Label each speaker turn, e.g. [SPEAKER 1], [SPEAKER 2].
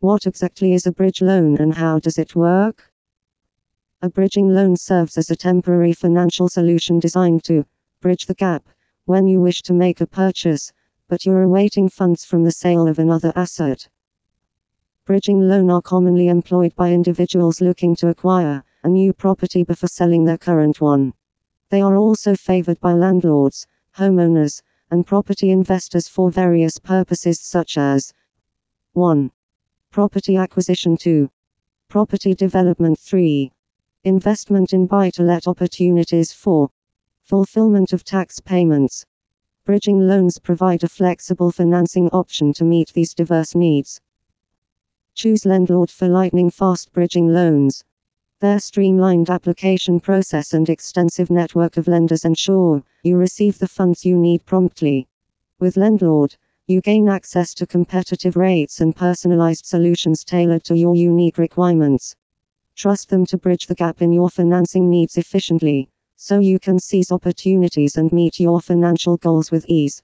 [SPEAKER 1] What exactly is a bridge loan and how does it work? A bridging loan serves as a temporary financial solution designed to bridge the gap when you wish to make a purchase, but you're awaiting funds from the sale of another asset. Bridging loan are commonly employed by individuals looking to acquire a new property before selling their current one. They are also favored by landlords, homeowners, and property investors for various purposes such as 1. Property acquisition 2. Property development 3. Investment in buy to let opportunities 4. Fulfillment of tax payments. Bridging loans provide a flexible financing option to meet these diverse needs. Choose Lendlord for lightning fast bridging loans. Their streamlined application process and extensive network of lenders ensure you receive the funds you need promptly. With Lendlord, you gain access to competitive rates and personalized solutions tailored to your unique requirements. Trust them to bridge the gap in your financing needs efficiently, so you can seize opportunities and meet your financial goals with ease.